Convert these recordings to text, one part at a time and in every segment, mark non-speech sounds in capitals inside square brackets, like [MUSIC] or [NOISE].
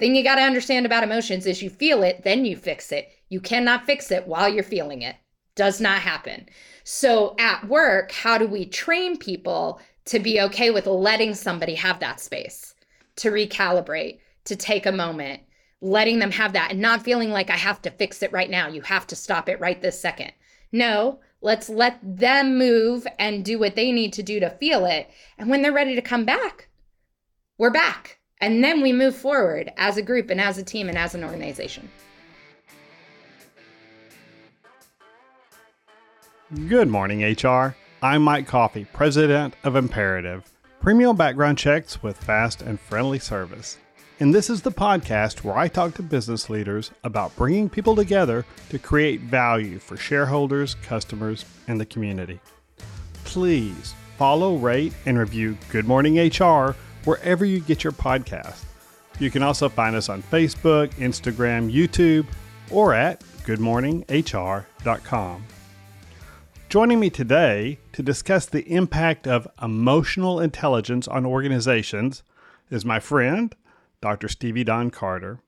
thing you got to understand about emotions is you feel it, then you fix it. You cannot fix it while you're feeling it. Does not happen. So at work, how do we train people to be okay with letting somebody have that space, to recalibrate, to take a moment, letting them have that and not feeling like I have to fix it right now. You have to stop it right this second. No, let's let them move and do what they need to do to feel it. And when they're ready to come back, we're back. And then we move forward as a group and as a team and as an organization. Good morning, HR. I'm Mike Coffey, President of Imperative, premium background checks with fast and friendly service. And this is the podcast where I talk to business leaders about bringing people together to create value for shareholders, customers, and the community. Please follow, rate, and review Good Morning HR wherever you get your podcast. You can also find us on Facebook, Instagram, YouTube, or at goodmorninghr.com. Joining me today to discuss the impact of emotional intelligence on organizations is my friend, Dr. Stevie Dawn Carter.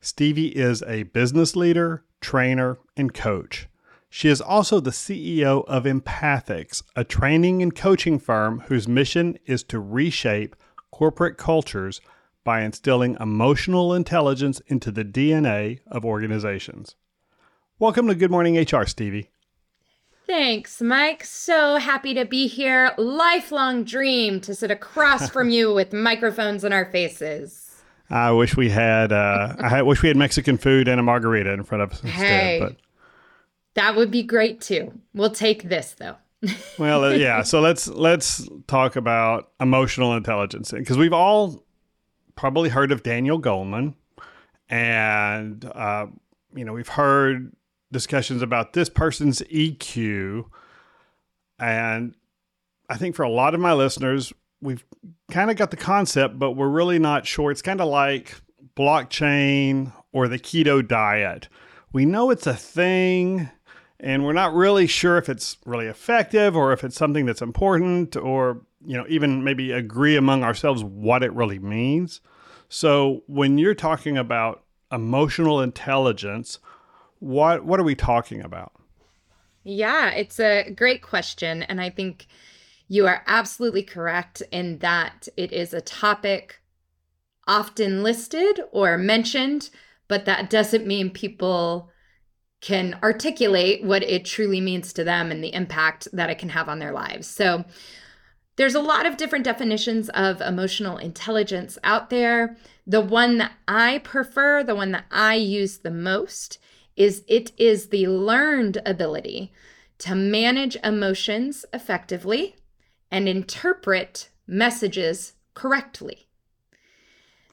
Stevie is a business leader, trainer, and coach. She is also the CEO of Empathics, a training and coaching firm whose mission is to reshape corporate cultures by instilling emotional intelligence into the DNA of organizations. Welcome to Good Morning HR, Stevie. Thanks, Mike. So happy to be here. Lifelong dream to sit across from you [LAUGHS] with microphones in our faces. I wish we had. Uh, I wish we had Mexican food and a margarita in front of us instead. Hey, but that would be great too. We'll take this though. Well, uh, yeah. So let's let's talk about emotional intelligence because we've all probably heard of Daniel Goleman, and uh, you know we've heard discussions about this person's EQ. And I think for a lot of my listeners, we've kind of got the concept, but we're really not sure. It's kind of like blockchain or the keto diet. We know it's a thing, and we're not really sure if it's really effective or if it's something that's important or, you know, even maybe agree among ourselves what it really means. So when you're talking about emotional intelligence, what what are we talking about? Yeah, it's a great question and I think you are absolutely correct in that it is a topic often listed or mentioned, but that doesn't mean people can articulate what it truly means to them and the impact that it can have on their lives. So, there's a lot of different definitions of emotional intelligence out there. The one that I prefer, the one that I use the most, is it is the learned ability to manage emotions effectively and interpret messages correctly.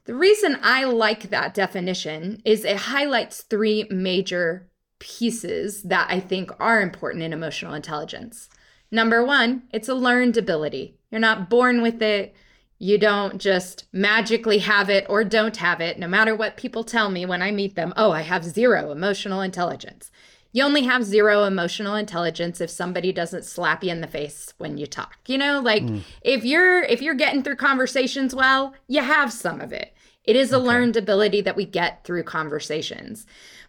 The reason I like that definition is it highlights three major pieces that I think are important in emotional intelligence. Number one, it's a learned ability. You're not born with it. You don't just magically have it or don't have it, no matter what people tell me when I meet them. Oh, I have zero emotional intelligence. You only have zero emotional intelligence if somebody doesn't slap you in the face when you talk. You know, like mm. if you're if you're getting through conversations well, you have some of it. It is a okay. learned ability that we get through conversations.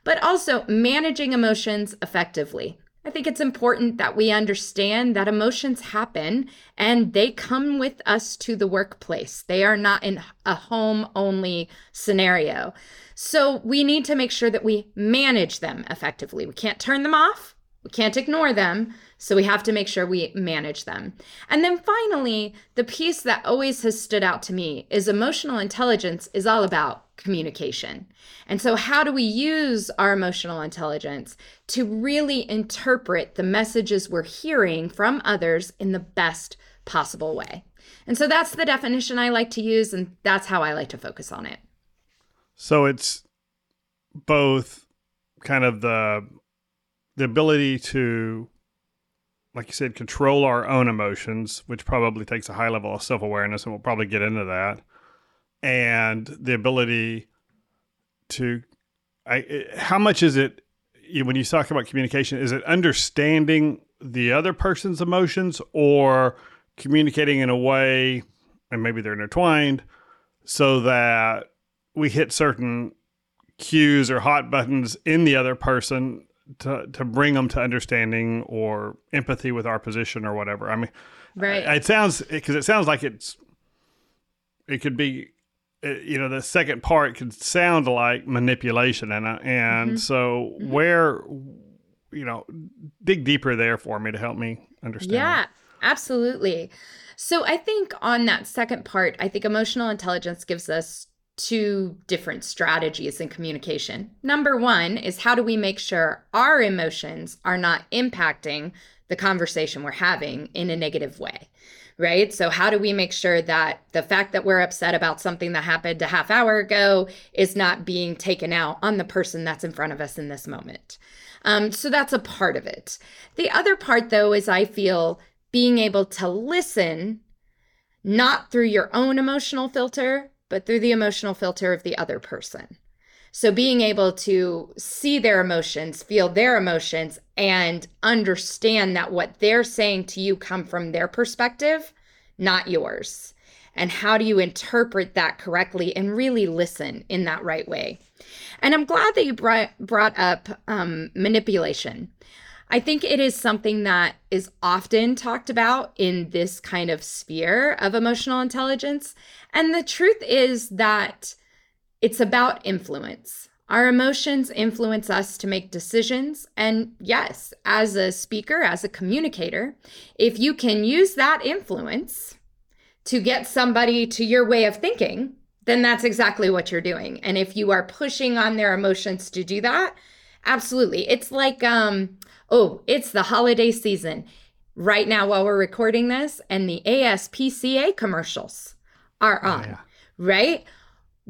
But also managing emotions effectively. I think it's important that we understand that emotions happen and they come with us to the workplace. They are not in a home only scenario. So we need to make sure that we manage them effectively. We can't turn them off, we can't ignore them. So we have to make sure we manage them. And then finally, the piece that always has stood out to me is emotional intelligence is all about communication. And so, how do we use our emotional intelligence to really interpret the messages we're hearing from others in the best possible way? And so, that's the definition I like to use, and that's how I like to focus on it. So, it's both kind of the the ability to like you said control our own emotions which probably takes a high level of self-awareness and we'll probably get into that and the ability to I, how much is it when you talk about communication is it understanding the other person's emotions or communicating in a way and maybe they're intertwined so that we hit certain cues or hot buttons in the other person to to bring them to understanding or empathy with our position or whatever. I mean, right? It sounds because it sounds like it's it could be you know the second part could sound like manipulation and uh, and mm-hmm. so mm-hmm. where you know dig deeper there for me to help me understand yeah absolutely so i think on that second part i think emotional intelligence gives us two different strategies in communication number one is how do we make sure our emotions are not impacting the conversation we're having in a negative way right? So, how do we make sure that the fact that we're upset about something that happened a half hour ago is not being taken out on the person that's in front of us in this moment? Um, so, that's a part of it. The other part, though, is I feel being able to listen not through your own emotional filter, but through the emotional filter of the other person. So being able to see their emotions, feel their emotions, and understand that what they're saying to you come from their perspective, not yours. And how do you interpret that correctly and really listen in that right way? And I'm glad that you brought, brought up um, manipulation. I think it is something that is often talked about in this kind of sphere of emotional intelligence. And the truth is that it's about influence. Our emotions influence us to make decisions. And yes, as a speaker, as a communicator, if you can use that influence to get somebody to your way of thinking, then that's exactly what you're doing. And if you are pushing on their emotions to do that, absolutely. It's like, um, oh, it's the holiday season right now while we're recording this, and the ASPCA commercials are on, oh, yeah. right?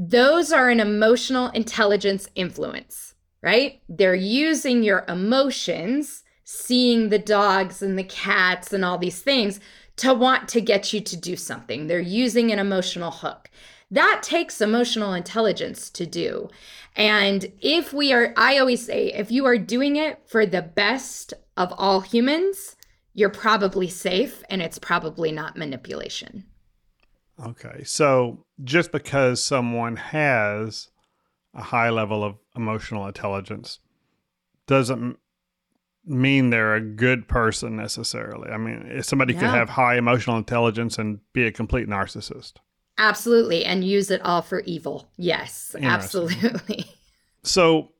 Those are an emotional intelligence influence, right? They're using your emotions, seeing the dogs and the cats and all these things to want to get you to do something. They're using an emotional hook. That takes emotional intelligence to do. And if we are, I always say, if you are doing it for the best of all humans, you're probably safe and it's probably not manipulation. Okay. So just because someone has a high level of emotional intelligence doesn't mean they're a good person necessarily. I mean, somebody yeah. could have high emotional intelligence and be a complete narcissist. Absolutely. And use it all for evil. Yes, absolutely. [LAUGHS] So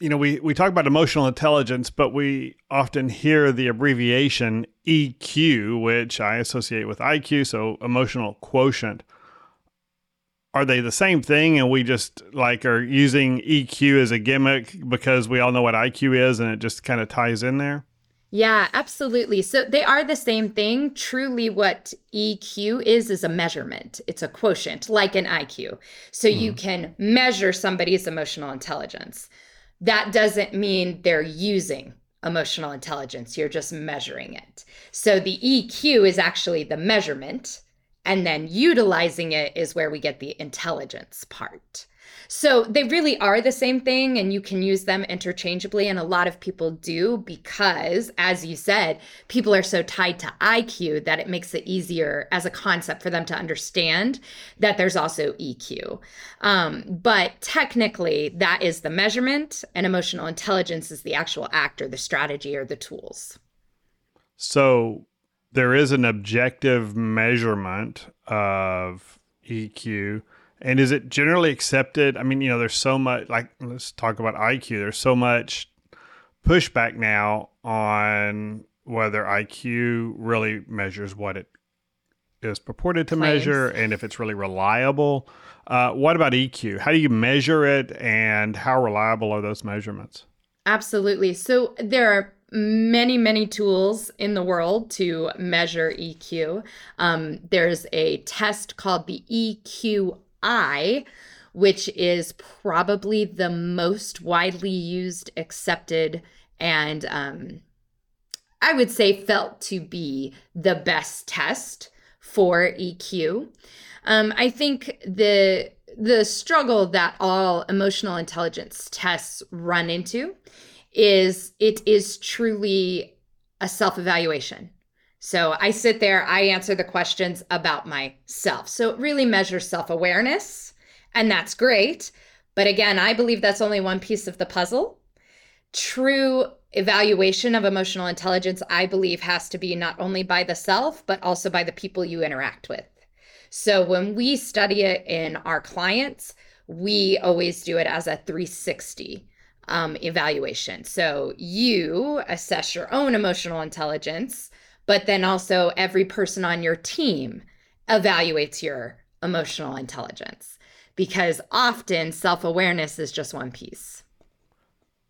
you know, we, we talk about emotional intelligence, but we often hear the abbreviation EQ, which I associate with IQ, so emotional quotient. Are they the same thing? And we just like are using EQ as a gimmick because we all know what IQ is and it just kind of ties in there? Yeah, absolutely. So they are the same thing. Truly, what EQ is, is a measurement, it's a quotient like an IQ. So mm. you can measure somebody's emotional intelligence that doesn't mean they're using emotional intelligence. You're just measuring it. So the EQ is actually the measurement, and then utilizing it is where we get the intelligence part. So they really are the same thing, and you can use them interchangeably. And a lot of people do because, as you said, people are so tied to IQ that it makes it easier as a concept for them to understand that there's also EQ. Um, but technically, that is the measurement, and emotional intelligence is the actual act or the strategy or the tools. So there is an objective measurement of EQ and is it generally accepted? I mean, you know, there's so much, like, let's talk about IQ. There's so much pushback now on whether IQ really measures what it is purported to Claims. measure and if it's really reliable. Uh, what about EQ? How do you measure it and how reliable are those measurements? Absolutely. So there are many, many tools in the world to measure EQ. Um, there's a test called the EQI, which is probably the most widely used, accepted, and um, I would say felt to be the best test for EQ. Um, I think the the struggle that all emotional intelligence tests run into is it is truly a self evaluation. So I sit there, I answer the questions about myself. So it really measures self awareness And that's great. But again, I believe that's only one piece of the puzzle. True evaluation of emotional intelligence, I believe, has to be not only by the self, but also by the people you interact with. So when we study it in our clients, we always do it as a 360 um, evaluation. So you assess your own emotional intelligence, but then also every person on your team evaluates your emotional intelligence because often self awareness is just one piece.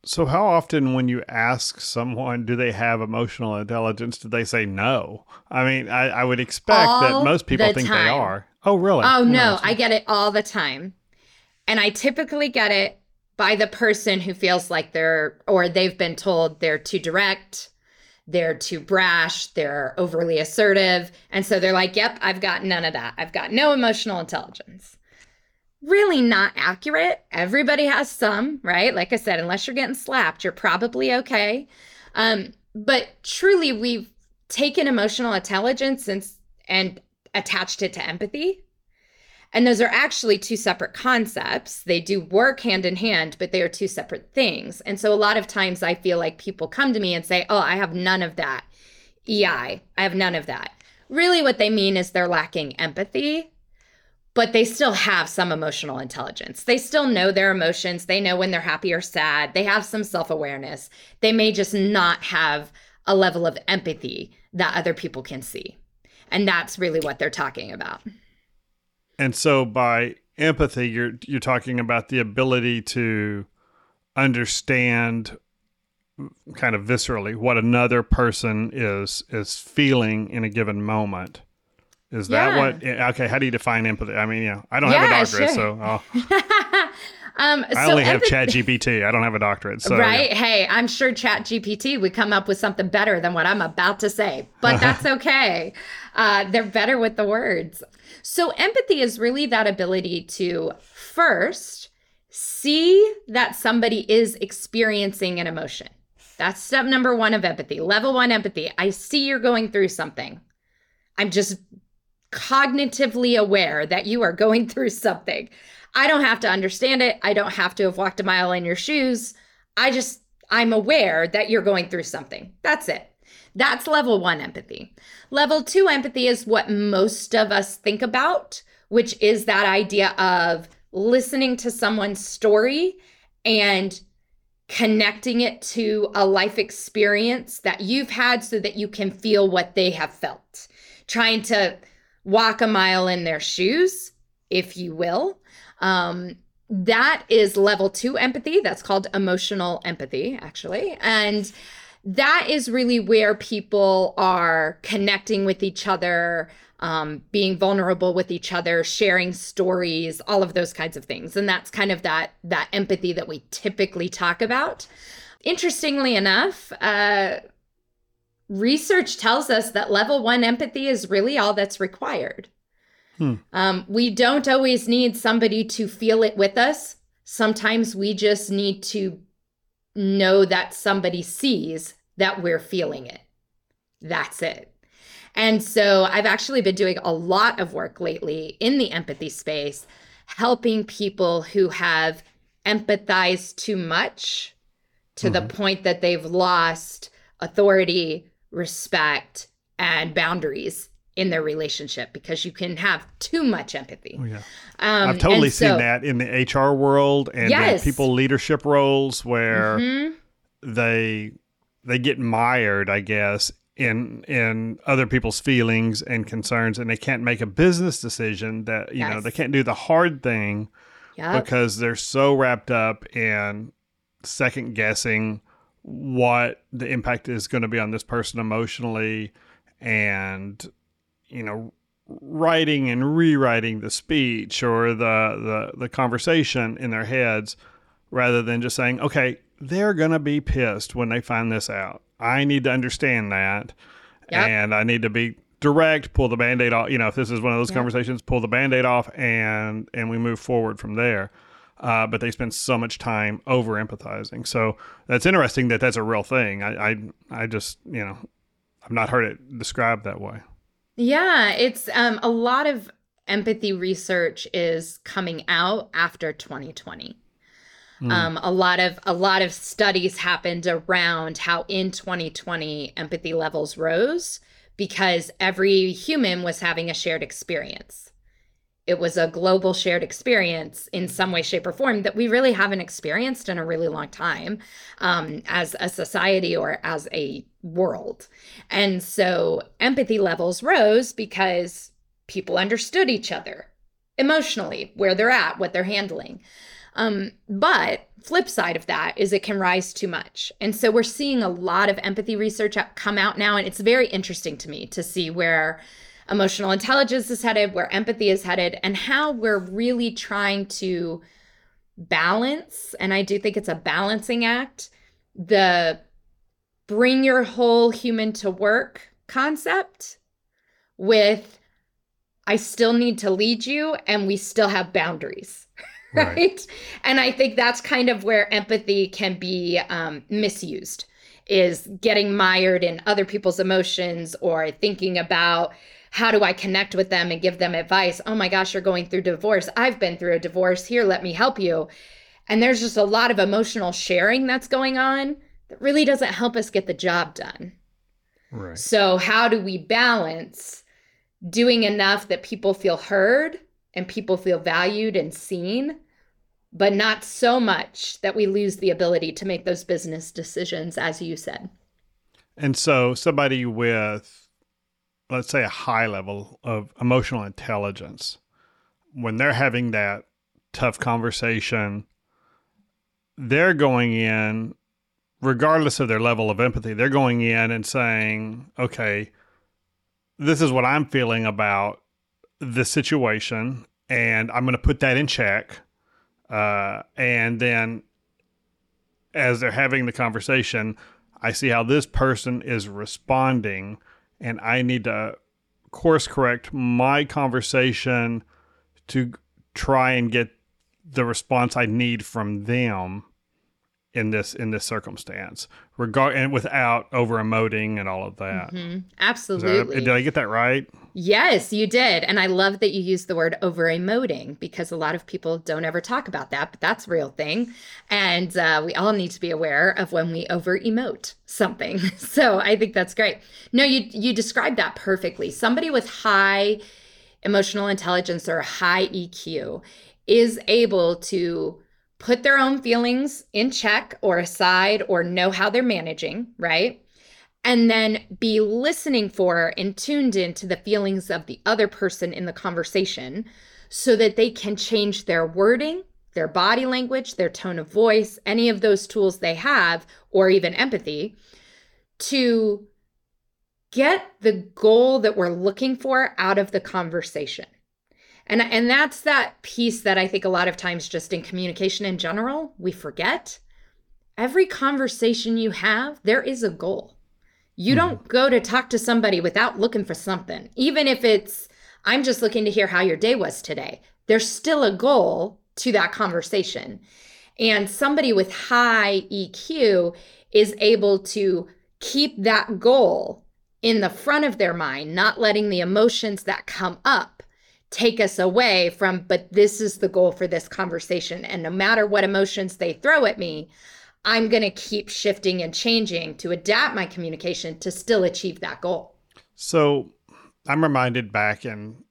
So, how often, when you ask someone, do they have emotional intelligence, do they say no? I mean, I, I would expect all that most people think time. they are. Oh, really? Oh, no, I get it all the time. And I typically get it by the person who feels like they're, or they've been told they're too direct, they're too brash, they're overly assertive. And so they're like, yep, I've got none of that. I've got no emotional intelligence. Really not accurate. Everybody has some, right? Like I said, unless you're getting slapped, you're probably okay. Um, but truly, we've taken emotional intelligence and, and attached it to empathy. And those are actually two separate concepts. They do work hand in hand, but they are two separate things. And so a lot of times I feel like people come to me and say, Oh, I have none of that. EI, I have none of that. Really, what they mean is they're lacking empathy, but they still have some emotional intelligence. They still know their emotions. They know when they're happy or sad. They have some self awareness. They may just not have a level of empathy that other people can see. And that's really what they're talking about. And so by empathy, you're you're talking about the ability to understand kind of viscerally what another person is is feeling in a given moment. Is yeah. that what? Okay, how do you define empathy? I mean, yeah, I don't yeah, have a doctorate, sure. so [LAUGHS] Um, I so only have Chat GPT. I don't have a doctorate. So, right? Yeah. Hey, I'm sure Chat GPT would come up with something better than what I'm about to say, but [LAUGHS] that's okay. Uh, they're better with the words. So, empathy is really that ability to first see that somebody is experiencing an emotion. That's step number one of empathy. Level one empathy. I see you're going through something. I'm just cognitively aware that you are going [LAUGHS] through something. I don't have to understand it. I don't have to have walked a mile in your shoes. I just, I'm aware that you're going through something. That's it. That's level one empathy. Level two empathy is what most of us think about, which is that idea of listening to someone's story and connecting it to a life experience that you've had so that you can feel what they have felt. Trying to walk a mile in their shoes, if you will, um, that is level two empathy. That's called emotional empathy, actually. And that is really where people are connecting with each other, um, being vulnerable with each other, sharing stories, all of those kinds of things. And that's kind of that that empathy that we typically talk about. Interestingly enough, uh, research tells us that level one empathy is really all that's required. Hmm. Um, we don't always need somebody to feel it with us. Sometimes we just need to know that somebody sees that we're feeling it. That's it. And so I've actually been doing a lot of work lately in the empathy space, helping people who have empathized too much to mm-hmm. the point that they've lost authority, respect, and boundaries in their relationship because you can have too much empathy. Oh, yeah. Um, I've totally so, seen that in the HR world and yes. people leadership roles where mm-hmm. they they get mired, I guess, in in other people's feelings and concerns and they can't make a business decision that you yes. know they can't do the hard thing yep. because they're so wrapped up in second guessing what the impact is going to be on this person emotionally and you know writing and rewriting the speech or the the, the conversation in their heads rather than just saying okay they're going to be pissed when they find this out. I need to understand that yep. and i need to be direct pull the band-aid off you know if this is one of those yep. conversations pull the band-aid off and and we move forward from there. Uh, but they spend so much time over empathizing so that's interesting that that's a real thing. I, I i just you know i've not heard it described that way yeah, it's um, a lot of empathy research is coming out after 2020. Mm. Um, a lot of a lot of studies happened around how in 2020 empathy levels rose because every human was having a shared experience. It was a global shared experience in some way, shape, or form that we really haven't experienced in a really long time um, as a society or as a world. And so empathy levels rose because people understood each other emotionally, where they're at, what they're handling. Um, but flip side of that is it can rise too much. And so we're seeing a lot of empathy research come out now. And it's very interesting to me to see where emotional intelligence is headed, where empathy is headed, and how we're really trying to balance. And I do think it's a balancing act the bring your whole human to work concept with I still need to lead you and we still have boundaries. [LAUGHS] right? right? And I think that's kind of where empathy can be um, misused is getting mired in other people's emotions or thinking about how do I connect with them and give them advice? Oh my gosh, you're going through divorce. I've been through a divorce. Here, let me help you. And there's just a lot of emotional sharing that's going on that really doesn't help us get the job done. Right. So, how do we balance doing enough that people feel heard and people feel valued and seen, but not so much that we lose the ability to make those business decisions, as you said. And so, somebody with, let's say, a high level of emotional intelligence, when they're having that tough conversation, they're going in, regardless of their level of empathy, they're going in and saying, okay, this is what I'm feeling about the situation, and I'm going to put that in check. Uh, and then as they're having the conversation, I see how this person is responding, and I need to course correct my conversation to try and get the response I need from them in this in this circumstance regard and without over emoting and all of that. Mm-hmm. absolutely that, did i get that right? Yes you did. And i love that you used the word over emoting because a lot of people don't ever talk about that but that's a real thing. And uh, we all need to be aware of when we over emote something. [LAUGHS] So i think that's great. No you you described that perfectly. Somebody with high emotional intelligence or high eq is able to put their own feelings in check or aside or know how they're managing, right? And then be listening for and tuned into the feelings of the other person in the conversation so that they can change their wording, their body language, their tone of voice, any of those tools they have, or even empathy to get the goal that we're looking for out of the conversation. And and that's that piece that I think a lot of times just in communication in general, we forget. Every conversation you have, there is a goal. You mm-hmm. don't go to talk to somebody without looking for something. Even if it's I'm just looking to hear how your day was today. There's still a goal to that conversation. And somebody with high EQ is able to keep that goal in the front of their mind, not letting the emotions that come up take us away from, but this is the goal for this conversation. And no matter what emotions they throw at me, I'm going to keep shifting and changing to adapt my communication to still achieve that goal. So I'm reminded back in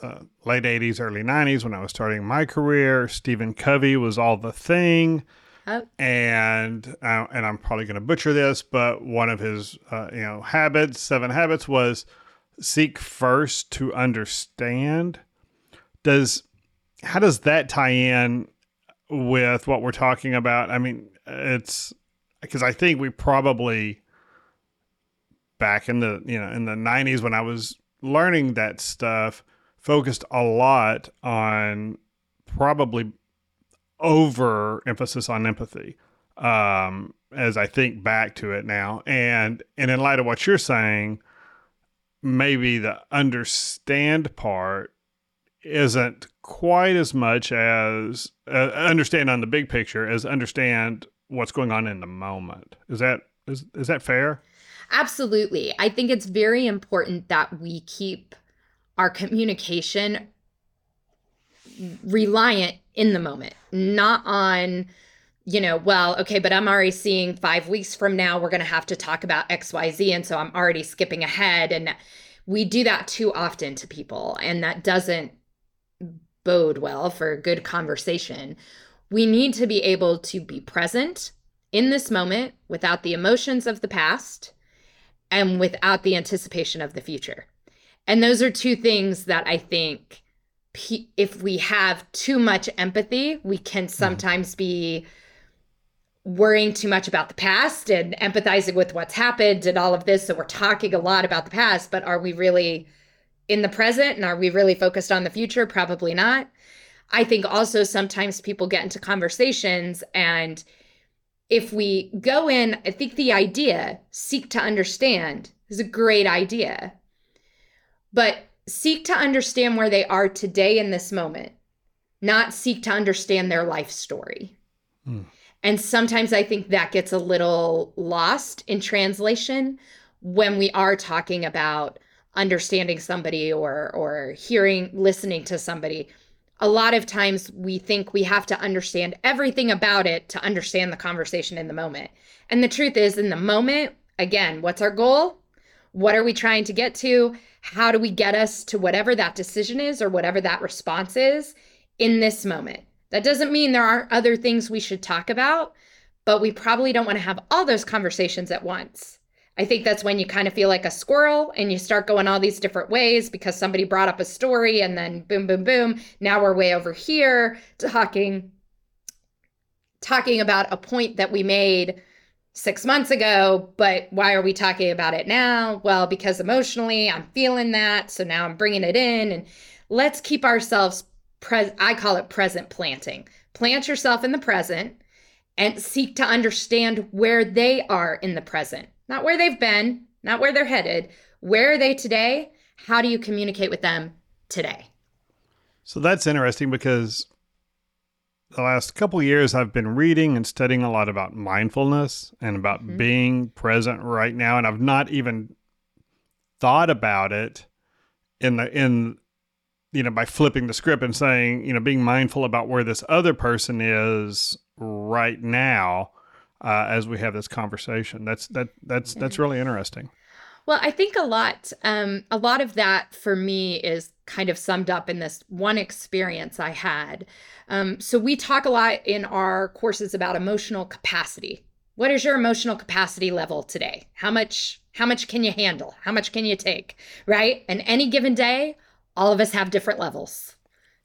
the late 80s, early 90s when I was starting my career, Stephen Covey was all the thing. Oh. And uh, and I'm probably going to butcher this, but one of his uh, you know habits, seven habits, was seek first to understand? Does how does that tie in with what we're talking about? I mean it's because i think we probably back in the you know in the 90s when i was learning that stuff focused a lot on probably over emphasis on empathy um as i think back to it now. And and in light of what you're saying maybe the understand part isn't quite as much as uh, understand on the big picture as understand what's going on in the moment. Is that is is that fair? Absolutely. I think it's very important that we keep our communication reliant in the moment, not on, you know, well, okay, but I'm already seeing five weeks from now, we're going to have to talk about XYZ. And so I'm already skipping ahead. And we do that too often to people. And that doesn't bode well for good conversation. We need to be able to be present in this moment without the emotions of the past and without the anticipation of the future. And those are two things that I think if we have too much empathy, we can mm-hmm. sometimes be worrying too much about the past and empathizing with what's happened and all of this. So we're talking a lot about the past, but are we really in the present and are we really focused on the future? Probably not. I think also sometimes people get into conversations and if we go in, I think the idea, seek to understand, is a great idea. But seek to understand where they are today in this moment, not seek to understand their life story. Mm. And sometimes I think that gets a little lost in translation when we are talking about understanding somebody or or hearing listening to somebody. A lot of times we think we have to understand everything about it to understand the conversation in the moment. And the truth is in the moment again what's our goal? What are we trying to get to? How do we get us to whatever that decision is or whatever that response is in this moment? That doesn't mean there aren't other things we should talk about, but we probably don't want to have all those conversations at once. I think that's when you kind of feel like a squirrel and you start going all these different ways because somebody brought up a story and then boom boom boom now we're way over here talking talking about a point that we made six months ago, but why are we talking about it now? Well, because emotionally I'm feeling that. So now I'm bringing it in and let's keep ourselves pres I call it present planting. Plant yourself in the present and seek to understand where they are in the present, not where they've been, not where they're headed. Where are they today? How do you communicate with them today? So that's interesting because the last couple years I've been reading and studying a lot about mindfulness and about mm-hmm. being present right now and I've not even thought about it in the in you know by flipping the script and saying you know being mindful about where this other person is right now uh, as we have this conversation that's that that's that's really interesting well, I think a lot, um, a lot of that for me is kind of summed up in this one experience I had. Um, so we talk a lot in our courses about emotional capacity. What is your emotional capacity level today? How much? How much can you handle? How much can you take? Right? And any given day, all of us have different levels.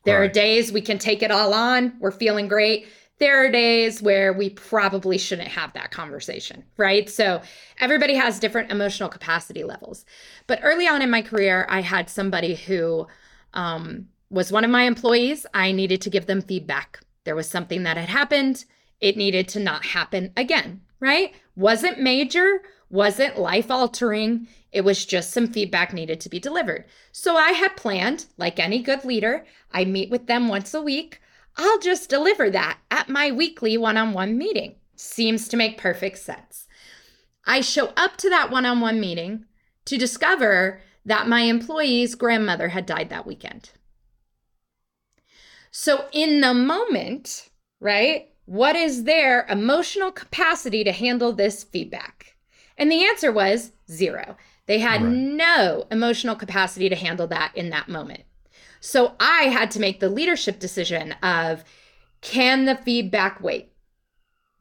There right. are days we can take it all on. We're feeling great there are days where we probably shouldn't have that conversation, right? So everybody has different emotional capacity levels. But early on in my career, I had somebody who um, was one of my employees. I needed to give them feedback. There was something that had happened, it needed to not happen again, right? Wasn't major, wasn't life altering. It was just some feedback needed to be delivered. So I had planned, like any good leader, I meet with them once a week. I'll just deliver that at my weekly one on one meeting. Seems to make perfect sense. I show up to that one on one meeting to discover that my employee's grandmother had died that weekend. So, in the moment, right, what is their emotional capacity to handle this feedback? And the answer was zero. They had right. no emotional capacity to handle that in that moment. So I had to make the leadership decision of can the feedback wait?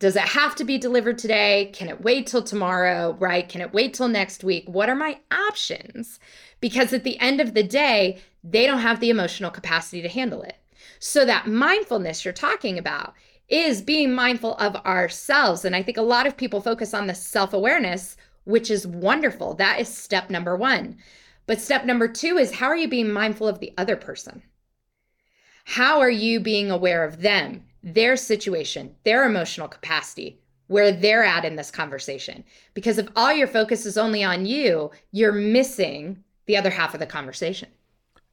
Does it have to be delivered today? Can it wait till tomorrow? Right? Can it wait till next week? What are my options? Because at the end of the day, they don't have the emotional capacity to handle it. So, that mindfulness you're talking about is being mindful of ourselves. And I think a lot of people focus on the self awareness, which is wonderful. That is step number one. But step number two is how are you being mindful of the other person? How are you being aware of them, their situation, their emotional capacity, where they're at in this conversation? Because if all your focus is only on you, you're missing the other half of the conversation.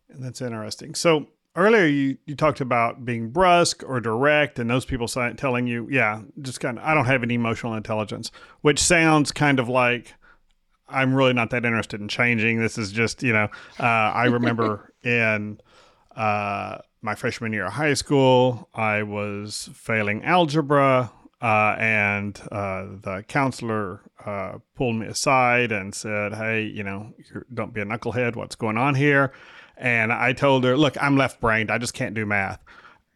And that's interesting. So earlier you, you talked about being brusque or direct and those people telling you, yeah, just kind of, I don't have any emotional intelligence, which sounds kind of like, I'm really not that interested in changing. This is just, you know, uh, I remember [LAUGHS] in uh, my freshman year of high school, I was failing algebra, uh, and uh, the counselor uh, pulled me aside and said, "Hey, you know, don't be a knucklehead. What's going on here?" And I told her, "Look, I'm left-brained. I just can't do math."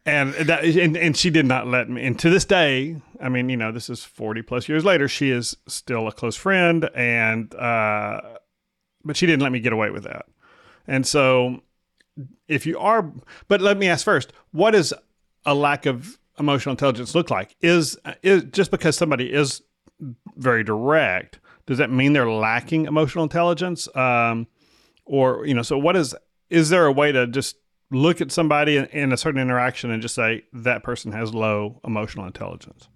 And that, and, and she did not let me. And to this day, I mean, you know, this is 40 plus years later. She is still a close friend, and uh, but she didn't let me get away with that. And so, if you are, but let me ask first, what does a lack of emotional intelligence look like? Is is just because somebody is very direct, does that mean they're lacking emotional intelligence? Um, or you know, so what is is there a way to just look at somebody in, in a certain interaction and just say that person has low emotional intelligence?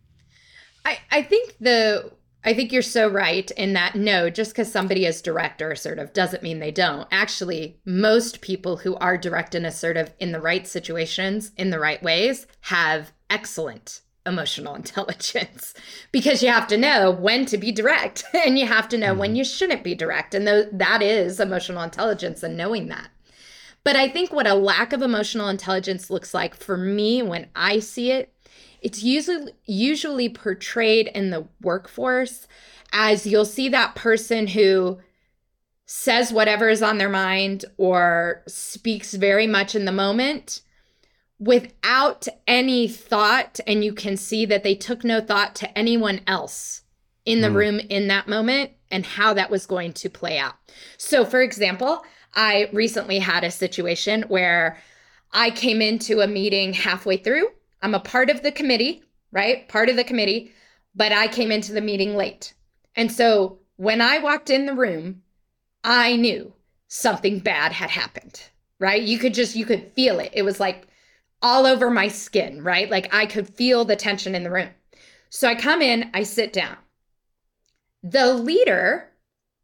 I, I think the I think you're so right in that no, just because somebody is direct or assertive doesn't mean they don't. Actually, most people who are direct and assertive in the right situations, in the right ways, have excellent emotional [LAUGHS] intelligence because you have to know when to be direct [LAUGHS] and you have to know mm-hmm. when you shouldn't be direct. And th- that is emotional intelligence and knowing that. But I think what a lack of emotional intelligence looks like for me when I see it it's usually usually portrayed in the workforce as you'll see that person who says whatever is on their mind or speaks very much in the moment without any thought and you can see that they took no thought to anyone else in the mm. room in that moment and how that was going to play out. So for example, I recently had a situation where I came into a meeting halfway through I'm a part of the committee, right? Part of the committee, but I came into the meeting late. And so when I walked in the room, I knew something bad had happened, right? You could just, you could feel it. It was like all over my skin, right? Like I could feel the tension in the room. So I come in, I sit down. The leader,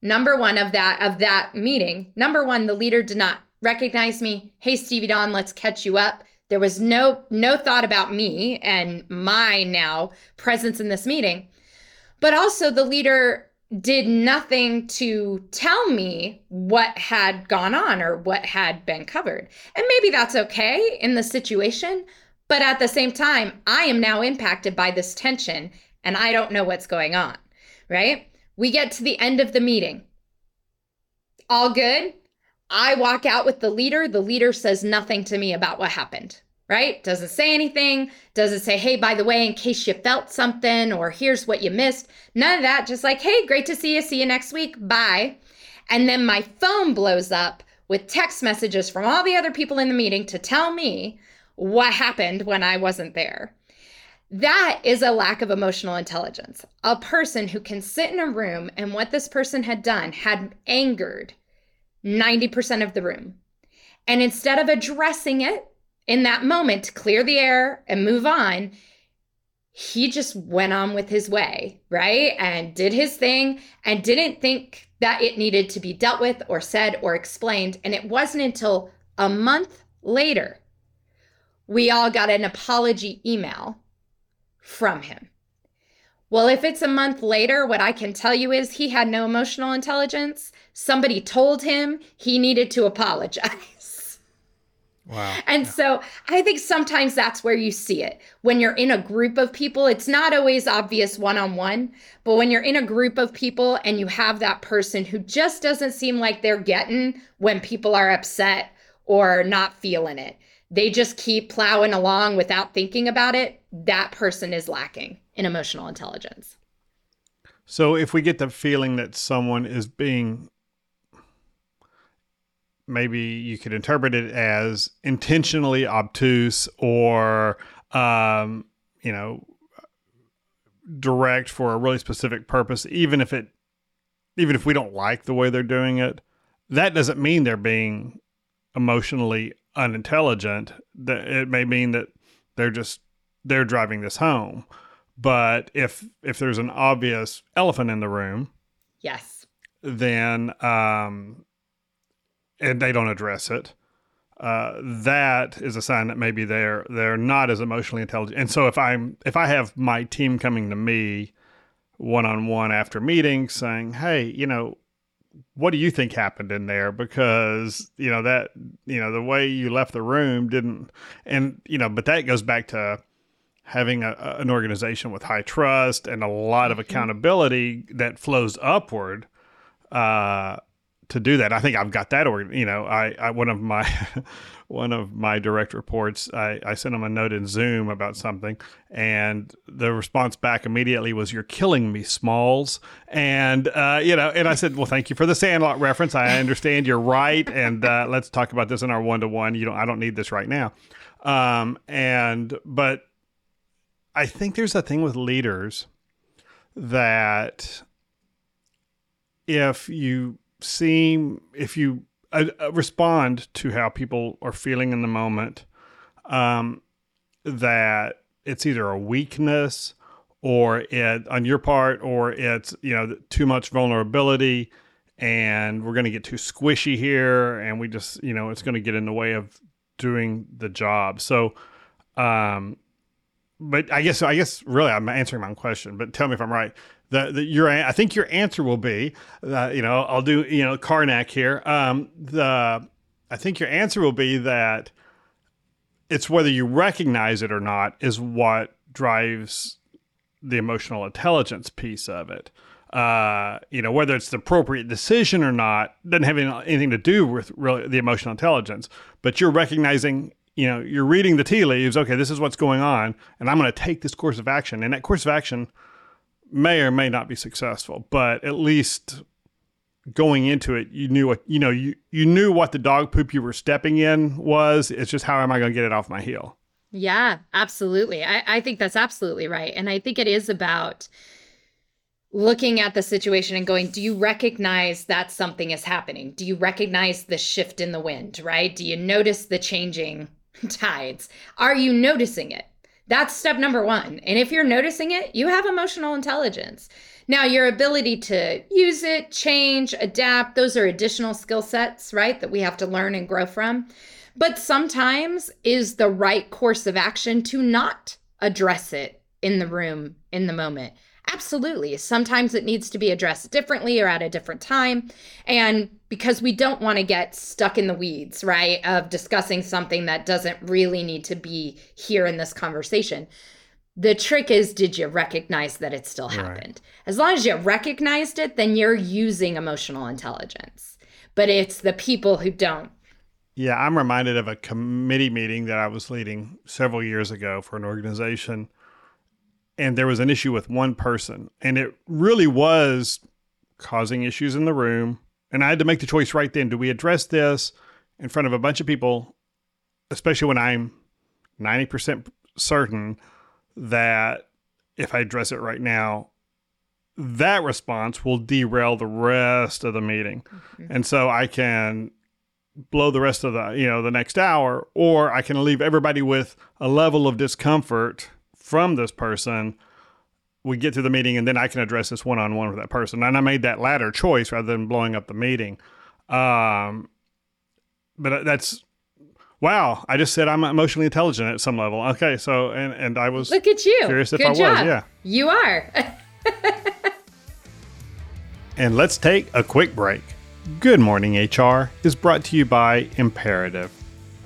number one of that of that meeting, number one, the leader did not recognize me. Hey, Stevie Dawn let's catch you up. There was no no thought about me and my now presence in this meeting. But also the leader did nothing to tell me what had gone on or what had been covered. And maybe that's okay in the situation, but at the same time, I am now impacted by this tension and I don't know what's going on, right? We get to the end of the meeting. All good. I walk out with the leader. The leader says nothing to me about what happened, right? Doesn't say anything. Doesn't say, hey, by the way, in case you felt something or here's what you missed. None of that. Just like, hey, great to see you. See you next week. Bye. And then my phone blows up with text messages from all the other people in the meeting to tell me what happened when I wasn't there. That is a lack of emotional intelligence. A person who can sit in a room and what this person had done had angered 90% of the room. And instead of addressing it in that moment to clear the air and move on, he just went on with his way, right? And did his thing and didn't think that it needed to be dealt with or said or explained. And it wasn't until a month later we all got an apology email from him. Well, if it's a month later, what I can tell you is he had no emotional intelligence. Somebody told him he needed to apologize. [LAUGHS] Wow. And yeah. so I think sometimes that's where you see it. When you're in a group of people, it's not always obvious one on one, but when you're in a group of people and you have that person who just doesn't seem like they're getting when people are upset or not feeling it, they just keep plowing along without thinking about it, that person is lacking in emotional intelligence. So if we get the feeling that someone is being maybe you could interpret it as intentionally obtuse or um, you know direct for a really specific purpose even if it even if we don't like the way they're doing it that doesn't mean they're being emotionally unintelligent that it may mean that they're just they're driving this home but if if there's an obvious elephant in the room yes then um and they don't address it uh, that is a sign that maybe they're they're not as emotionally intelligent. And so if I'm if I have my team coming to me one on one after meetings saying, "Hey, you know, what do you think happened in there? Because, you know, that, you know, the way you left the room didn't, and, you know, but that goes back to having a, an organization with high trust and a lot of mm-hmm. accountability that flows upward. Uh, to do that. I think I've got that. Or you know, I, I one of my [LAUGHS] one of my direct reports, I, I sent him a note in Zoom about something, and the response back immediately was, "You're killing me, Smalls." And uh, you know, and I said, "Well, thank you for the Sandlot reference. I understand you're right, and uh, let's talk about this in our one to one. You don't, I don't need this right now." Um, and but I think there's a thing with leaders that if you seem if you uh, uh, respond to how people are feeling in the moment, um, that it's either a weakness or it on your part, or it's you know too much vulnerability, and we're going to get too squishy here, and we just you know it's going to get in the way of doing the job. So, um, but I guess I guess really I'm answering my own question. But tell me if I'm right the, the your I think your answer will be, uh, you know, I'll do you know Carnac here. Um, the I think your answer will be that it's whether you recognize it or not is what drives the emotional intelligence piece of it. Uh, you know, whether it's the appropriate decision or not doesn't have anything to do with really the emotional intelligence, but you're recognizing, you know, you're reading the tea leaves. Okay, this is what's going on, and I'm going to take this course of action. And that course of action may or may not be successful, but at least going into it, you knew what you know you you knew what the dog poop you were stepping in was. It's just how am I going to get it off my heel? Yeah, absolutely. I, I think that's absolutely right, and I think it is about looking at the situation and going, do you recognize that something is happening? Do you recognize the shift in the wind? Right? Do you notice the changing [LAUGHS] tides? Are you noticing it? That's step number one. And if you're noticing it, you have emotional intelligence. Now, your ability to use it, change, adapt, those are additional skill sets, right? That we have to learn and grow from. But sometimes is the right course of action to not address it in the room in the moment. Absolutely. Sometimes it needs to be addressed differently or at a different time. And because we don't want to get stuck in the weeds, right, of discussing something that doesn't really need to be here in this conversation. The trick is did you recognize that it still happened? Right. As long as you recognized it, then you're using emotional intelligence. But it's the people who don't. Yeah, I'm reminded of a committee meeting that I was leading several years ago for an organization and there was an issue with one person and it really was causing issues in the room and i had to make the choice right then do we address this in front of a bunch of people especially when i'm 90% certain that if i address it right now that response will derail the rest of the meeting mm-hmm. and so i can blow the rest of the you know the next hour or i can leave everybody with a level of discomfort from this person, we get to the meeting and then I can address this one on one with that person. And I made that latter choice rather than blowing up the meeting. Um, but that's wow. I just said I'm emotionally intelligent at some level. Okay, so and and I was look at you. Curious if Good I job. was. Yeah, you are. [LAUGHS] and let's take a quick break. Good Morning HR is brought to you by Imperative,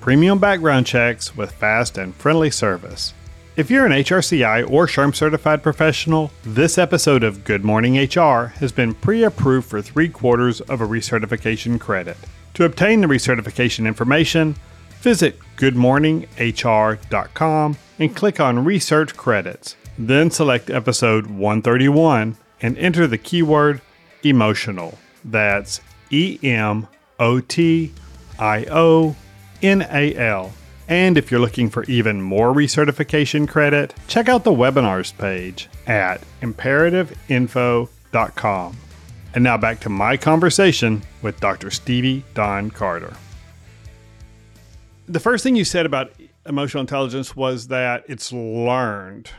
premium background checks with fast and friendly service. If you're an HRCI or SHRM certified professional, this episode of Good Morning HR has been pre approved for three quarters of a recertification credit. To obtain the recertification information, visit goodmorninghr.com and click on Research Credits. Then select episode 131 and enter the keyword emotional. That's E M O T I O N A L. And if you're looking for even more recertification credit, check out the webinars page at imperativeinfo.com. And now back to my conversation with Dr. Stevie Dawn Carter. The first thing you said about emotional intelligence was that it's learned.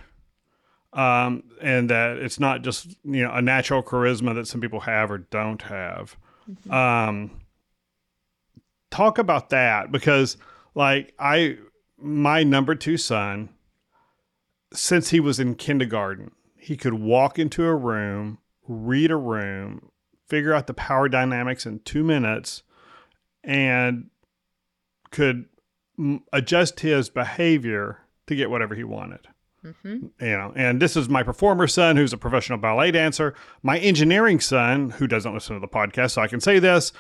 Um, and that it's not just you know a natural charisma that some people have or don't have. Mm-hmm. Um, talk about that because like I, my number two son, since he was in kindergarten, he could walk into a room, read a room, figure out the power dynamics in two minutes and could m- adjust his behavior to get whatever he wanted. Mm-hmm. You know, and this is my performer son who's a professional ballet dancer. My engineering son, who doesn't listen to the podcast, so I can say this,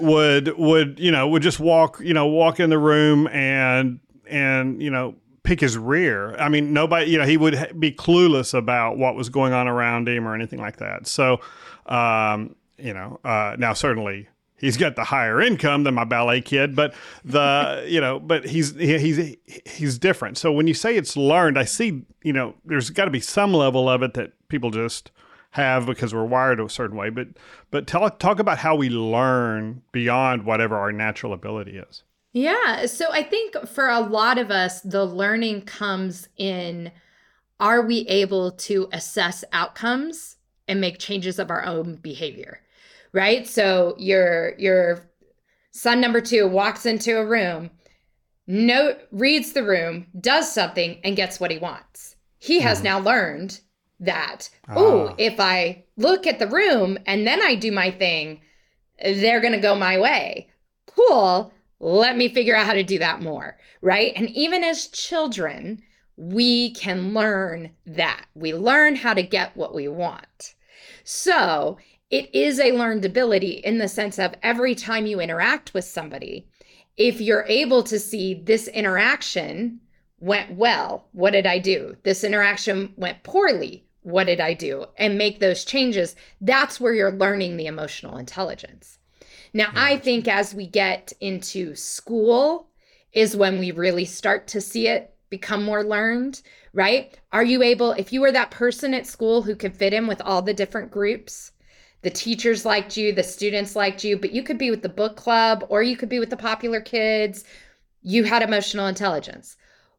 would would you know would just walk you know walk in the room and and you know pick his rear. I mean, nobody, you know, he would be clueless about what was going on around him or anything like that. So, um, you know, uh, now certainly he's got the higher income than my ballet kid, but the [LAUGHS] you know, but he's he's he's different. So when you say it's learned, I see you know there's got to be some level of it that people just have because we're wired a certain way. But but tell talk about how we learn beyond whatever our natural ability is. Yeah, so I think for a lot of us, the learning comes in are we able to assess outcomes and make changes of our own behavior? right? So your your son number two walks into a room, no reads the room, does something, and gets what he wants. He has mm. now learned that, oh, if I look at the room and then I do my thing, they're gonna go my way. Cool. Let me figure out how to do that more. Right. And even as children, we can learn that. We learn how to get what we want. So it is a learned ability in the sense of every time you interact with somebody, if you're able to see this interaction went well, what did I do? This interaction went poorly, what did I do? And make those changes, that's where you're learning the emotional intelligence. Now, I think as we get into school, is when we really start to see it become more learned, right? Are you able, if you were that person at school who could fit in with all the different groups, the teachers liked you, the students liked you, but you could be with the book club or you could be with the popular kids. You had emotional intelligence.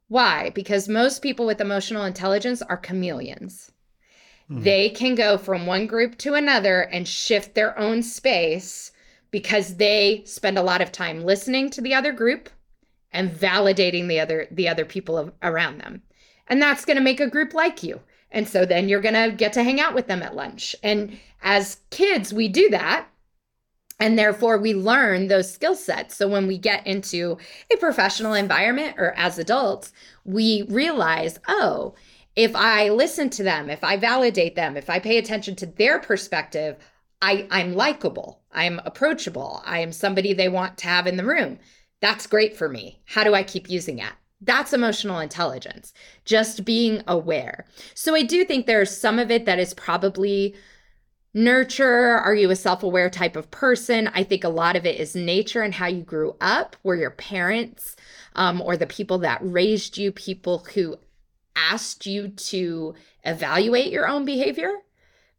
Why? Because most people with emotional intelligence are chameleons. Mm. They can go from one group to another and shift their own space because they spend a lot of time listening to the other group and validating the other the other people around them. And that's going to make a group like you. And so then you're going to get to hang out with them at lunch. And as kids, we do that. And therefore, we learn those skill sets. So when we get into a professional environment or as adults, we realize, oh, if I listen to them, if I validate them, if I pay attention to their perspective, I, I'm likable, I'm approachable, I am somebody they want to have in the room. That's great for me. How do I keep using it? That's emotional intelligence, just being aware. So I do think there's some of it that is probably nurture. Are you a self aware type of person? I think a lot of it is nature and how you grew up. Were your parents um, or the people that raised you people who asked you to evaluate your own behavior?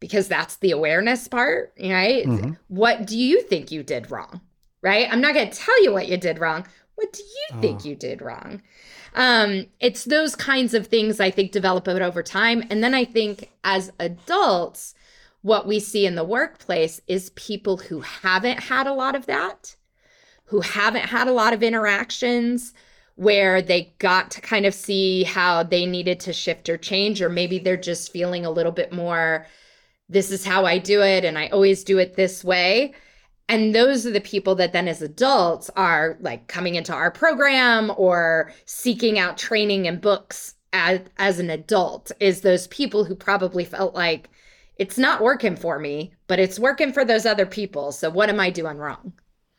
Because that's the awareness part, right? Mm-hmm. What do you think you did wrong? Right? I'm not going to tell you what you did wrong. What do you think oh. you did wrong? Um, it's those kinds of things I think develop it over time. And then I think as adults, what we see in the workplace is people who haven't had a lot of that, who haven't had a lot of interactions where they got to kind of see how they needed to shift or change, or maybe they're just feeling a little bit more, this is how I do it, and I always do it this way. And those are the people that then, as adults, are like coming into our program or seeking out training and books as, as an adult, is those people who probably felt like it's not working for me, but it's working for those other people. So, what am I doing wrong?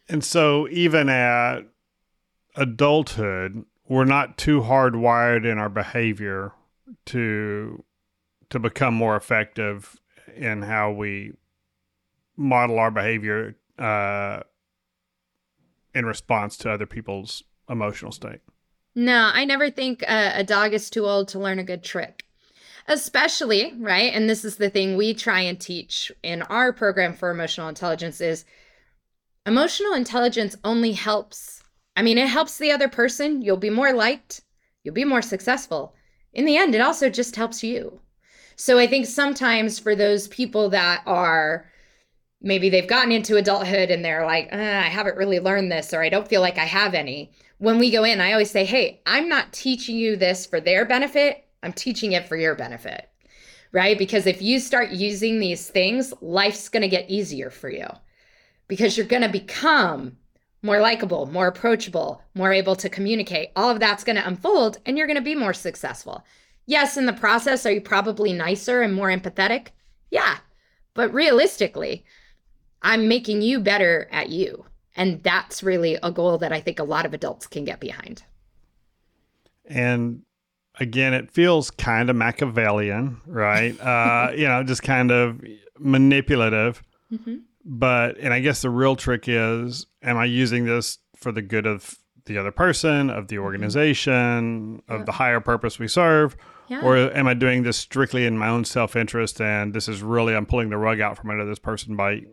And so, even at adulthood, we're not too hardwired in our behavior to to become more effective in how we model our behavior uh, in response to other people's emotional state. No, I never think a, a dog is too old to learn a good trick. Especially, right? And this is the thing we try and teach in our program for emotional intelligence is emotional intelligence only helps. I mean, it helps the other person. You'll be more liked, you'll be more successful. In the end, it also just helps you. So I think sometimes for those people that are maybe they've gotten into adulthood and they're like, uh, I haven't really learned this, or I don't feel like I have any. When we go in, I always say, hey, I'm not teaching you this for their benefit. I'm teaching it for your benefit, right? Because if you start using these things, life's going to get easier for you because you're going to become more likable, more approachable, more able to communicate. All of that's going to unfold and you're going to be more successful. Yes, in the process, are you probably nicer and more empathetic? Yeah. But realistically, I'm making you better at you. And that's really a goal that I think a lot of adults can get behind. And again, it feels kind of Machiavellian, right? [LAUGHS] uh, you know, just kind of manipulative. Mm-hmm. But, and I guess the real trick is am I using this for the good of the other person, of the mm-hmm. organization, of the higher purpose we serve? Yeah. Or am I doing this strictly in my own self interest? And this is really, I'm pulling the rug out from under this person by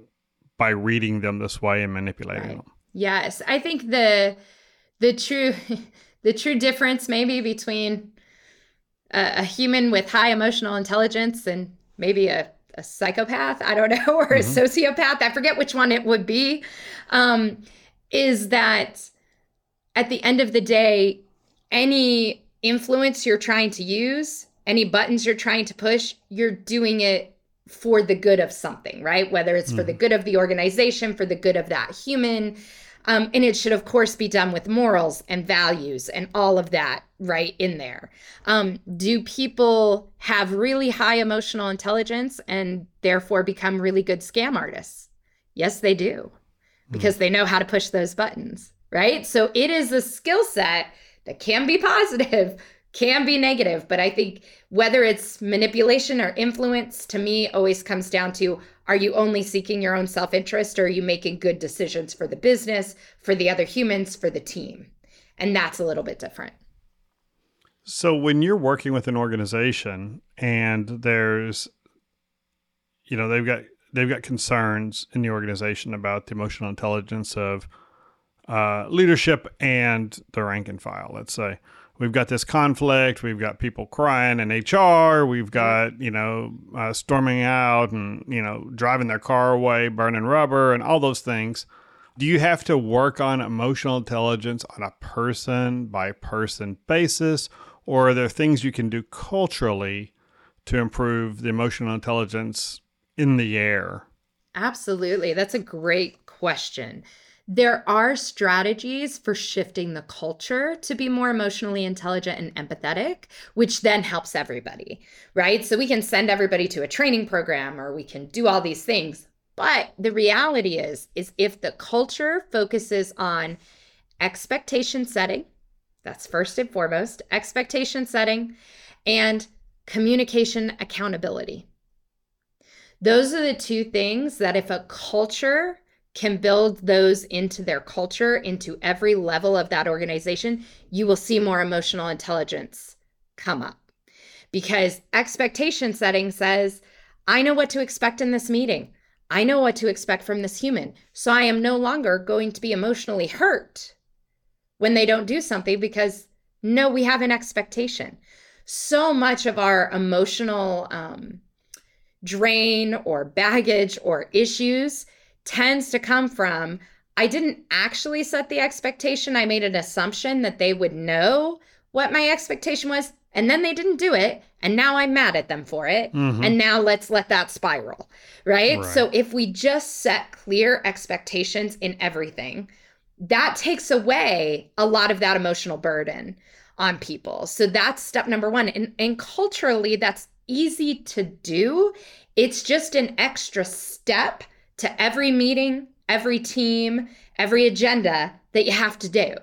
by reading them this way and manipulating right. them. Yes, I think the the true [LAUGHS] the true difference maybe between a, a human with high emotional intelligence and maybe a, a psychopath, I don't [LAUGHS] know, or mm-hmm. a sociopath, I forget which one it would be, um, is that at the end of the day, any influence you're trying to use, any buttons you're trying to push, you're doing it for the good of something, right? Whether it's mm. for the mm-hmm. good of the organization, for the good of that human. Um, and it should, of course, be done with morals and values and all of that right in there. Um, do people have really high emotional intelligence and therefore become really good scam artists? Yes, they do, because mm. they know how to push those buttons, right? So it is a skill set that can be [LAUGHS] positive, can be negative, but I think whether it's manipulation or influence to me always comes down to are you only seeking your own self interest or are you making good decisions for the business, for the other humans, for the team? And that's a little bit different. So when you're working with an organization and there's you know they've got they've got concerns in the organization about the emotional intelligence of uh, leadership and the rank and file, let's say we've got this conflict. We've got people crying in HR. We've got, you know, uh, storming out and, you know, driving their car away, burning rubber, and all those things. Do you have to work on emotional intelligence on a person by person basis? Or are there things you can do culturally to improve the emotional intelligence in the air? Absolutely. That's a great question there are strategies for shifting the culture to be more emotionally intelligent and empathetic, which then helps everybody, right? So we can send everybody to a training program or we can do all these things. But the reality is is if the culture focuses on expectation setting, that's first and foremost, expectation setting and communication accountability. Those are the two things that if a culture can build those into their culture, into every level of that organization, you will see more emotional intelligence come up. Because expectation setting says, I know what to expect in this meeting. I know what to expect from this human. So I am no longer going to be emotionally hurt when they don't do something because no, we have an expectation. So much of our emotional um, drain or baggage or issues tends to come from I didn't actually set the expectation. I made an assumption that they would know what my expectation was, and then they didn't do it. And now I'm mad at them for it. Mm-hmm. And now let's let that spiral. Right? right? So if we just set clear expectations in everything, that takes away a lot of that emotional burden on people. So that's step number one. And, and culturally, that's easy to do. It's just an extra step to every meeting, every team, every agenda that you have to do.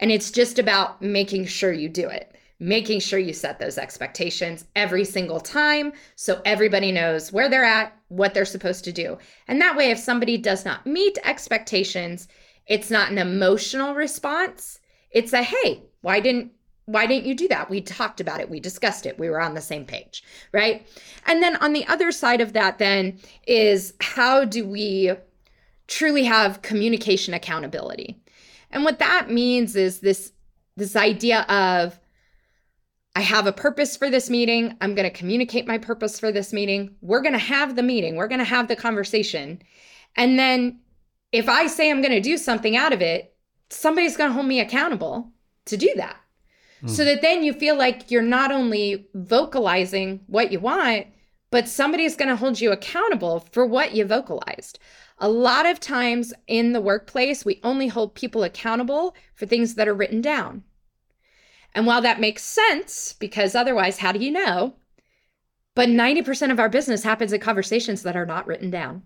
And it's just about making sure you do it, making sure you set those expectations every single time so everybody knows where they're at, what they're supposed to do. And that way, if somebody does not meet expectations, it's not an emotional response. It's a, hey, why didn't why didn't you do that? We talked about it. We discussed it. We were on the same page, right? And then on the other side of that, then is how do we truly have communication accountability? And what that means is this this idea of I have a purpose for this meeting. I'm going to communicate my purpose for this meeting. We're going to have the meeting. We're going to have the conversation. And then if I say I'm going to do something out of it, somebody's going to hold me accountable to do that so that then you feel like you're not only vocalizing what you want, but somebody's going to hold you accountable for what you vocalized. A lot of times in the workplace, we only hold people accountable for things that are written down. And while that makes sense, because otherwise, how do you know? But 90% of our business happens in conversations that are not written down.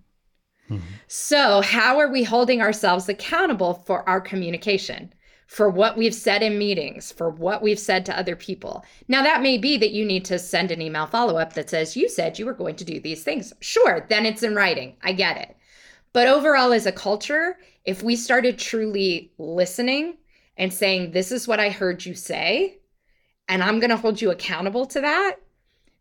Mm-hmm. So, how are we holding ourselves accountable for our communication? For what we've said in meetings, for what we've said to other people. Now, that may be that you need to send an email follow up that says, You said you were going to do these things. Sure, then it's in writing. I get it. But overall, as a culture, if we started truly listening and saying, This is what I heard you say, and I'm going to hold you accountable to that,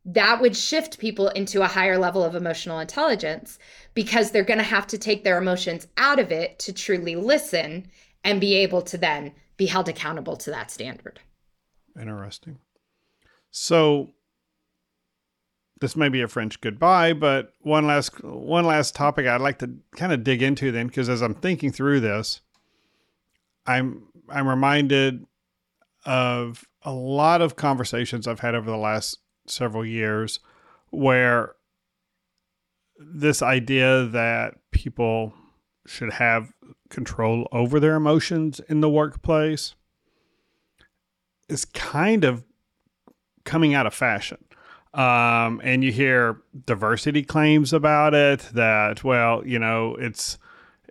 that would shift people into a higher level of emotional intelligence because they're going to have to take their emotions out of it to truly listen and be able to then be held accountable to that standard. Interesting. So this may be a French goodbye, but one last one last topic I'd like to kind of dig into then because as I'm thinking through this, I'm I'm reminded of a lot of conversations I've had over the last several years where this idea that people should have control over their emotions in the workplace is kind of coming out of fashion. Um, and you hear diversity claims about it that, well, you know, it's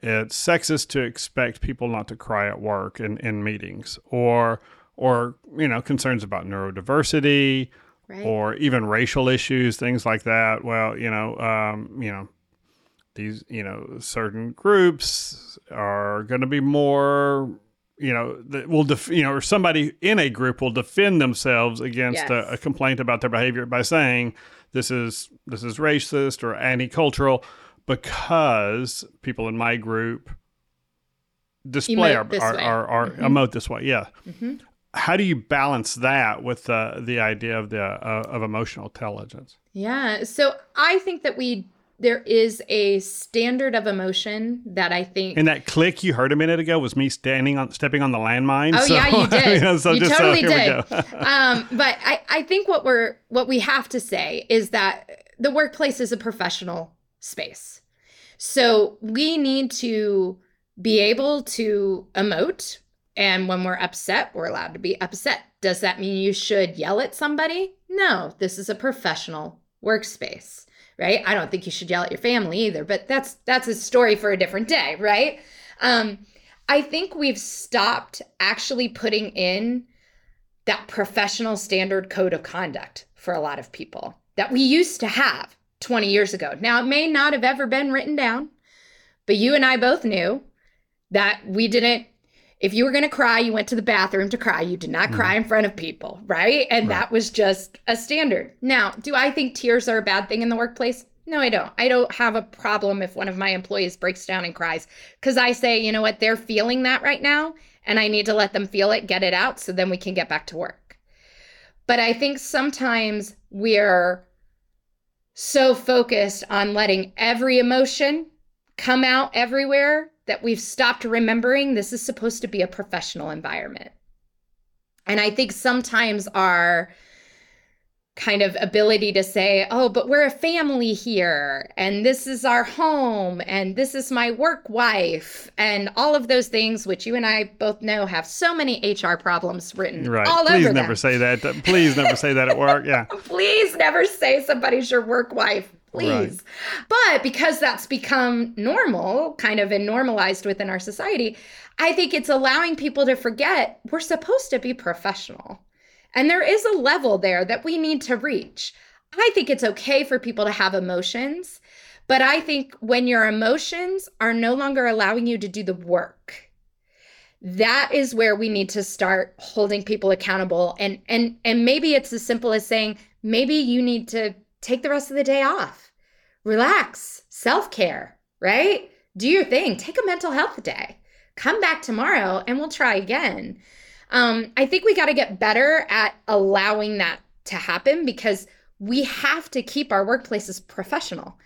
it's sexist to expect people not to cry at work in, in meetings or or you know concerns about neurodiversity right. or even racial issues things like that well you know um, you know these you know certain groups are going to be more you know that will def- you know or somebody in a group will defend themselves against yes. a, a, complaint about their behavior by saying this is this is racist or anti-cultural because people in my group display our, our, our, our, mm-hmm. emote this way yeah mm-hmm. how do you balance that with the the idea of the uh, of emotional intelligence yeah so i think that we there is a standard of emotion that I think. And that click you heard a minute ago was me standing on, stepping on the landmine. Oh so, yeah, you [LAUGHS] did. you, so you just, totally so did. [LAUGHS] um, but I, I think what we're what we have to say is that the workplace is a professional space, so we need to be able to emote. And when we're upset, we're allowed to be upset. Does that mean you should yell at somebody? No, this is a professional workspace right? I don't think you should yell at your family either, but that's that's a story for a different day, right? Um, I think we've stopped actually putting in that professional standard code of conduct for a lot of people that we used to have 20 years ago. Now, it may not have ever been written down, but you and I both knew that we didn't if you were going to cry, you went to the bathroom to cry. You did not cry mm. in front of people, right? And right. that was just a standard. Now, do I think tears are a bad thing in the workplace? No, I don't. I don't have a problem if one of my employees breaks down and cries because I say, you know what, they're feeling that right now, and I need to let them feel it, get it out, so then we can get back to work. But I think sometimes we're so focused on letting every emotion come out everywhere that we've stopped remembering this is supposed to be a professional environment. And I think sometimes our kind of ability to say, oh, but we're a family here, and this is our home, and this is my work wife, and all of those things, which you and I both know have so many HR problems written right. all Please over Please never them. say that. Please never say that at work. Yeah. [LAUGHS] Please never say somebody's your work wife please. Right. But because that's become normal, kind of and normalized within our society, I think it's allowing people to forget we're supposed to be professional. And there is a level there that we need to reach. I think it's okay for people to have emotions, but I think when your emotions are no longer allowing you to do the work, that is where we need to start holding people accountable and and and maybe it's as simple as saying maybe you need to take the rest of the day off relax, self care, right? Do your thing, take a mental health day, come back tomorrow, and we'll try again. Um, I think we got to get better at allowing that to happen because we have to keep our workplaces professional.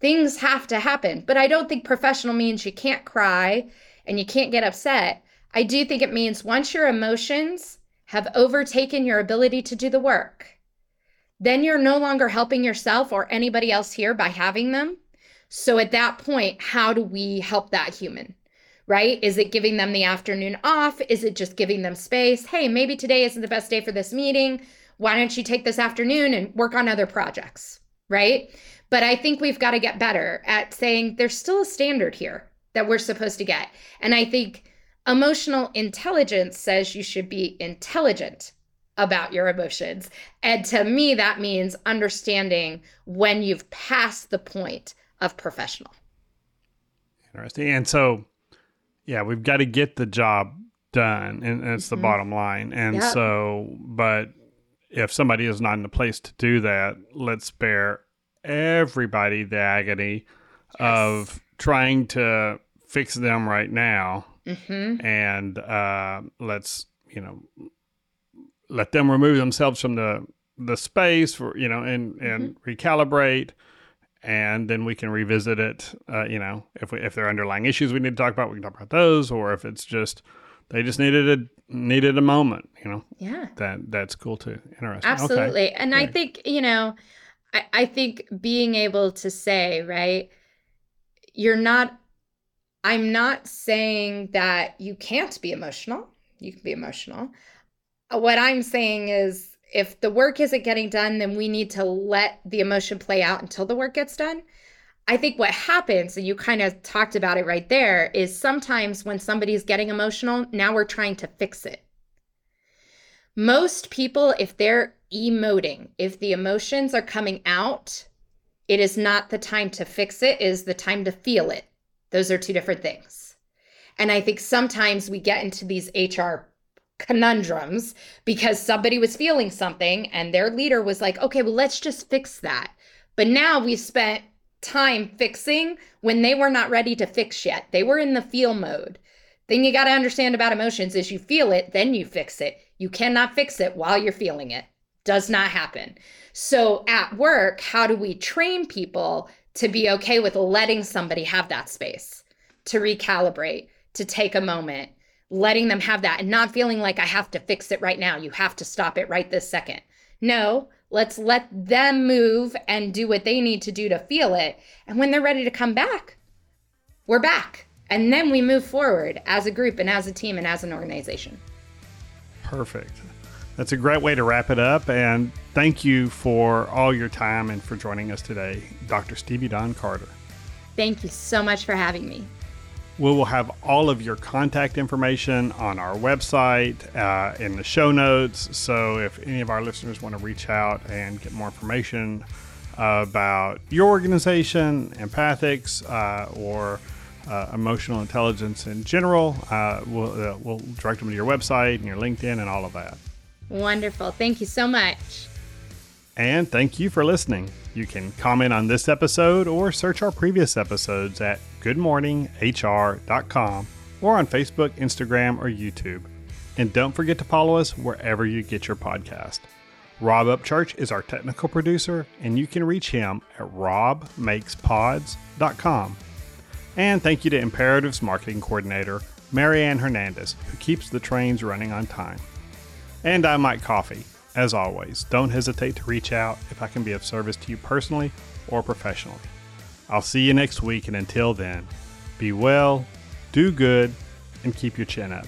Things have to happen, but I don't think professional means you can't cry and you can't get upset. I do think it means once your emotions have overtaken your ability to do the work, then you're no longer helping yourself or anybody else here by having them. So at that point, how do we help that human? Right? Is it giving them the afternoon off? Is it just giving them space? Hey, maybe today isn't the best day for this meeting. Why don't you take this afternoon and work on other projects? Right? But I think we've got to get better at saying there's still a standard here that we're supposed to get. And I think emotional intelligence says you should be intelligent about your emotions. And to me, that means understanding when you've passed the point of professional. Interesting. And so, yeah, we've got to get the job done, and that's mm-hmm. the bottom line. And yep. so, but if somebody is not in the place to do that, let's spare everybody the agony yes. of trying to fix them right now. Mm-hmm. And uh, let's, you know, let them remove themselves from the the space for you know and and mm-hmm. recalibrate and then we can revisit it uh, you know if we if there are underlying issues we need to talk about we can talk about those or if it's just they just needed a needed a moment you know? Yeah. That that's cool too. Interesting. Absolutely. Okay. and Great. i think you know I, I think being able to say right you're not i'm not saying that you can't be emotional. You can be emotional what I'm saying is if the work isn't getting done, then we need to let the emotion play out until the work gets done. I think what happens, and you kind of talked about it right there, is sometimes when somebody's getting emotional, now we're trying to fix it. Most people, if they're emoting, if the emotions are coming out, it is not the time to fix it, it is the time to feel it. Those are two different things. And I think sometimes we get into these HR conundrums because somebody was feeling something and their leader was like, okay, well, let's just fix that. But now we spent time fixing when they were not ready to fix yet. They were in the feel mode. Thing you got to understand about emotions is you feel it, then you fix it. You cannot fix it while you're feeling it. Does not happen. So at work, how do we train people to be okay with letting somebody have that space, to recalibrate, to take a moment, letting them have that and not feeling like I have to fix it right now. You have to stop it right this second. No, let's let them move and do what they need to do to feel it. And when they're ready to come back, we're back. And then we move forward as a group and as a team and as an organization. Perfect. That's a great way to wrap it up. And thank you for all your time and for joining us today, Dr. Stevie Dawn Carter. Thank you so much for having me. We will have all of your contact information on our website uh, in the show notes. So if any of our listeners want to reach out and get more information about your organization, Empathics, uh, or uh, emotional intelligence in general, uh, we'll, uh, we'll direct them to your website and your LinkedIn and all of that. Wonderful. Thank you so much. And thank you for listening. You can comment on this episode or search our previous episodes at goodmorninghr.com or on Facebook, Instagram, or YouTube. And don't forget to follow us wherever you get your podcast. Rob Upchurch is our technical producer, and you can reach him at robmakespods.com. And thank you to Imperatives Marketing Coordinator, Marianne Hernandez, who keeps the trains running on time. And I'm Mike Coffey. As always, don't hesitate to reach out if I can be of service to you personally or professionally. I'll see you next week, and until then, be well, do good, and keep your chin up.